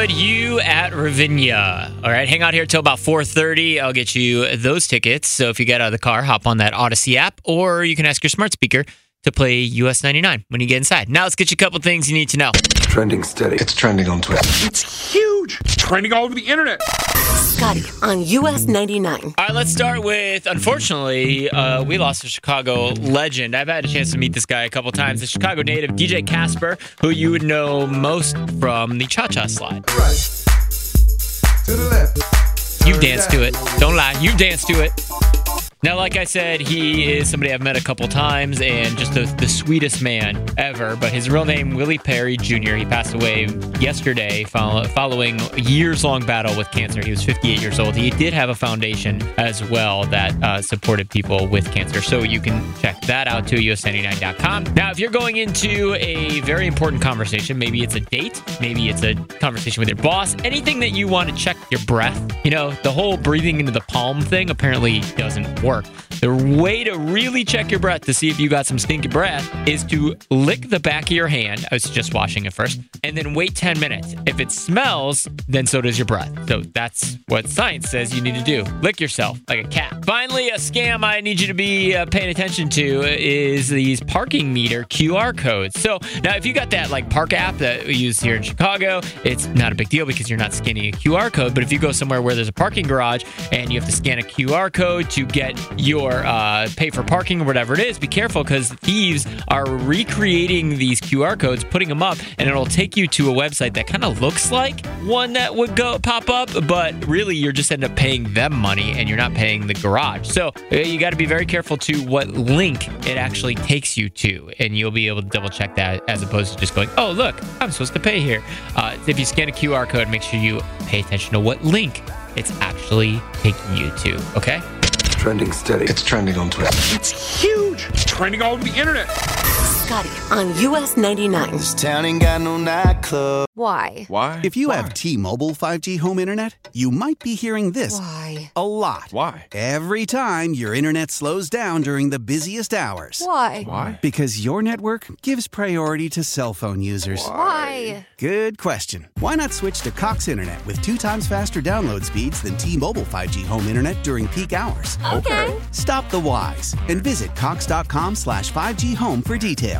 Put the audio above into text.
Hollywood, you at Ravinia. All right, hang out here till about 4:30. I'll get you those tickets. So if you get out of the car, hop on that Audacy app, or you can ask your smart speaker to play US 99 when you get inside. Now let's get you a couple things you need to know. Trending steady. It's trending on Twitter. It's huge. It's trending all over the internet. Scotty on US 99. All right, let's start with. Unfortunately, uh, we lost a Chicago legend. I've had a chance to meet this guy a couple times. The Chicago native DJ Casper, who you would know most from the Cha Cha Slide. Right. To the left. You've danced to it. Don't lie. You've danced to it. Now, like I said, he is somebody I've met a couple times and just the, the sweetest man ever. But his real name, Willie Perry Jr., he passed away yesterday follow, following a years long battle with cancer. He was 58 years old. He did have a foundation as well that uh, supported people with cancer. So you can check that out too, us99.com. Now, if you're going into a very important conversation, maybe it's a date, maybe it's a conversation with your boss, anything that you want to check your breath, you know, the whole breathing into the palm thing apparently doesn't work work. The way to really check your breath to see if you got some stinky breath is to lick the back of your hand. I was just washing it first, and then wait 10 minutes. If it smells, then so does your breath. So that's what science says you need to do. Lick yourself like a cat. Finally, a scam I need you to be uh, paying attention to is these parking meter QR codes. So now, if you got that like park app that we use here in Chicago, it's not a big deal because you're not scanning a QR code. But if you go somewhere where there's a parking garage and you have to scan a QR code to get your uh, pay for parking or whatever it is, be careful because thieves are recreating these QR codes, putting them up, and it'll take you to a website that kind of looks like one that would go pop up, but really you're just end up paying them money and you're not paying the garage. So uh, you got to be very careful to what link it actually takes you to, and you'll be able to double check that as opposed to just going, oh look, I'm supposed to pay here. Uh, if you scan a QR code, make sure you pay attention to what link it's actually taking you to. Okay. Trending steady. It's trending on Twitter. It's huge. It's trending all over the internet. Scotty on US 99. This town ain't got no nightclub. Why? Why? If you Why? have T-Mobile 5G home internet, you might be hearing this Why? a lot. Why? Every time your internet slows down during the busiest hours. Why? Why? Because your network gives priority to cell phone users. Why? Good question. Why not switch to Cox Internet with two times faster download speeds than T-Mobile 5G home internet during peak hours? Okay. Stop the whys and visit cox.com slash 5G home for details.